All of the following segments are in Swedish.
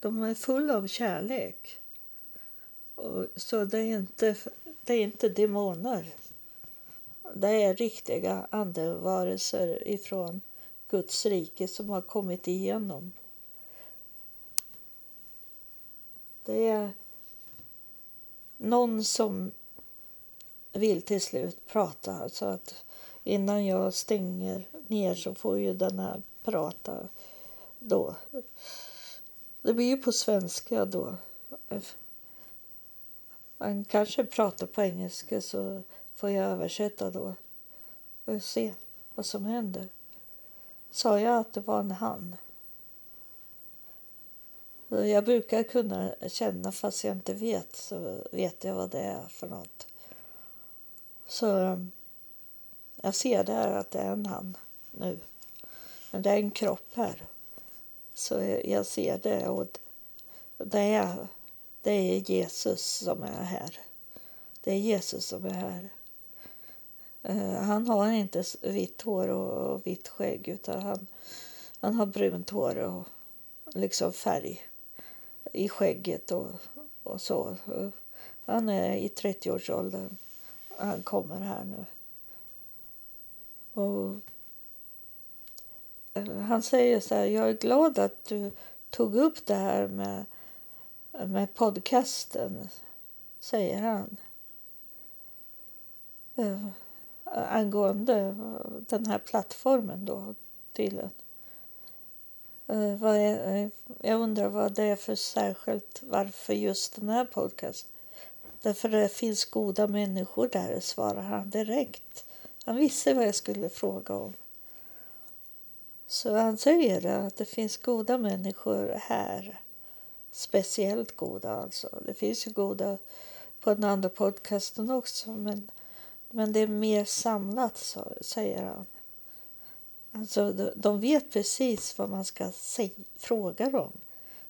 De är fulla av kärlek. Och, så det är, inte, det är inte demoner. Det är riktiga andevarelser ifrån Guds rike som har kommit igenom. Det är någon som vill till slut prata. Så att innan jag stänger ner så får ju den här prata då. Det blir ju på svenska då. Han kanske pratar på engelska så får jag översätta då. Och se vad som händer. Sa jag att det var en han? Jag brukar kunna känna fast jag inte vet så vet jag vad det är för något. Så um, jag ser där att det är en han nu. Men det är en kropp här. Så jag ser det och det är, det är Jesus som är här. Det är Jesus som är här. Eh, han har inte vitt hår och vitt skägg utan han, han har brunt hår och liksom färg i skägget och, och så. Han är i 30-årsåldern. Han kommer här nu. Och han säger så här, jag är glad att du tog upp det här med, med podcasten, säger han. Äh, angående den här plattformen då, tydligen. Äh, vad är, eh, jag undrar vad det är för särskilt, varför just den här podcasten? Därför det finns goda människor där, svarar han direkt. Han visste vad jag skulle fråga om. Så han säger att det finns goda människor här. Speciellt goda alltså. Det finns ju goda på den andra podcasten också men, men det är mer samlat, så, säger han. Alltså, de vet precis vad man ska säg, fråga dem.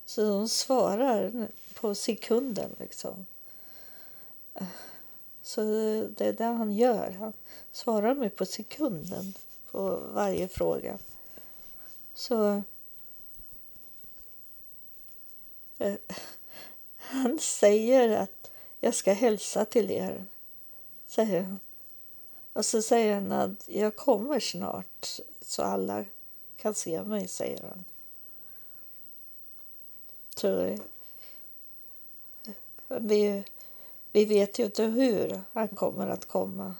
Så de svarar på sekunden liksom. Så det är det han gör. Han svarar mig på sekunden på varje fråga. Så eh, han säger att jag ska hälsa till er, säger han. Och så säger han att jag kommer snart så alla kan se mig, säger han. Så eh, vi vi vet ju inte hur han kommer att komma.